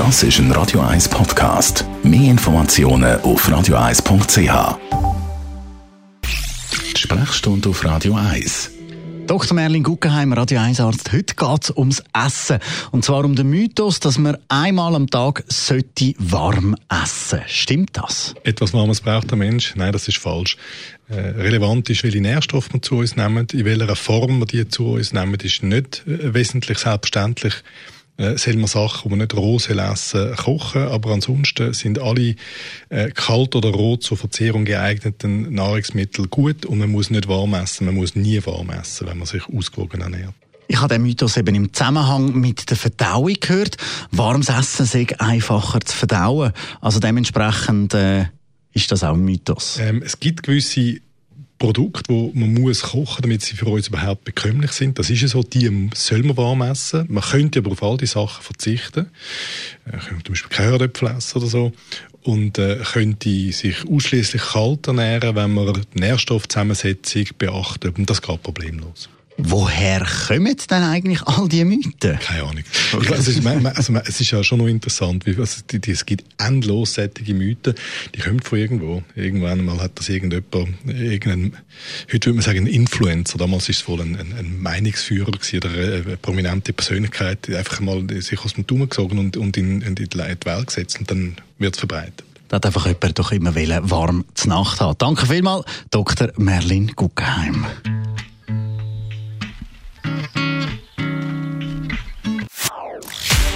Das ist ein Radio 1 Podcast. Mehr Informationen auf radio1.ch. Sprechstunde auf Radio 1. Dr. Merlin Guggenheim, Radio 1 Arzt. Heute geht es ums Essen. Und zwar um den Mythos, dass man einmal am Tag sollte warm essen. Stimmt das? Etwas Warmes braucht der Mensch? Nein, das ist falsch. Äh, relevant ist, welche Nährstoffe wir zu uns nehmen, in welcher Form wir die zu uns nehmen, ist nicht äh, wesentlich selbstverständlich äh, soll man Sachen, die man nicht roh essen, kochen. Aber ansonsten sind alle äh, kalt oder roh zur Verzehrung geeigneten Nahrungsmittel gut und man muss nicht warm essen. Man muss nie warm essen, wenn man sich ausgewogen ernährt. Ich habe den Mythos eben im Zusammenhang mit der Verdauung gehört. Warmes Essen sei einfacher zu verdauen. Also dementsprechend äh, ist das auch ein Mythos. Ähm, es gibt gewisse Produkte, die man muss kochen, damit sie für uns überhaupt bekömmlich sind. Das ist ja so, die soll man warm essen. Man könnte aber auf all die Sachen verzichten. Man äh, könnte zum Beispiel keine Kartoffeln essen oder so. Und äh, könnte sich ausschließlich kalt ernähren, wenn man die Nährstoffzusammensetzung beachtet. Und das geht problemlos. Woher kommen denn eigentlich all diese Mythen? Keine Ahnung. Okay. Also, also, es ist ja schon noch interessant, wie, also, die, die, es gibt endlos sättige Mythen, die kommen von irgendwo. Irgendwann mal hat das irgendjemand, irgendein, heute würde man sagen, ein Influencer, damals ist es wohl ein, ein, ein Meinungsführer gewesen, oder eine prominente Persönlichkeit, die einfach mal sich aus dem Daumen gezogen und, und in, in die Welt gesetzt und dann wird es verbreitet. Da hat einfach jemand doch immer warm zur Nacht haben. Danke vielmals, Dr. Merlin Guggenheim.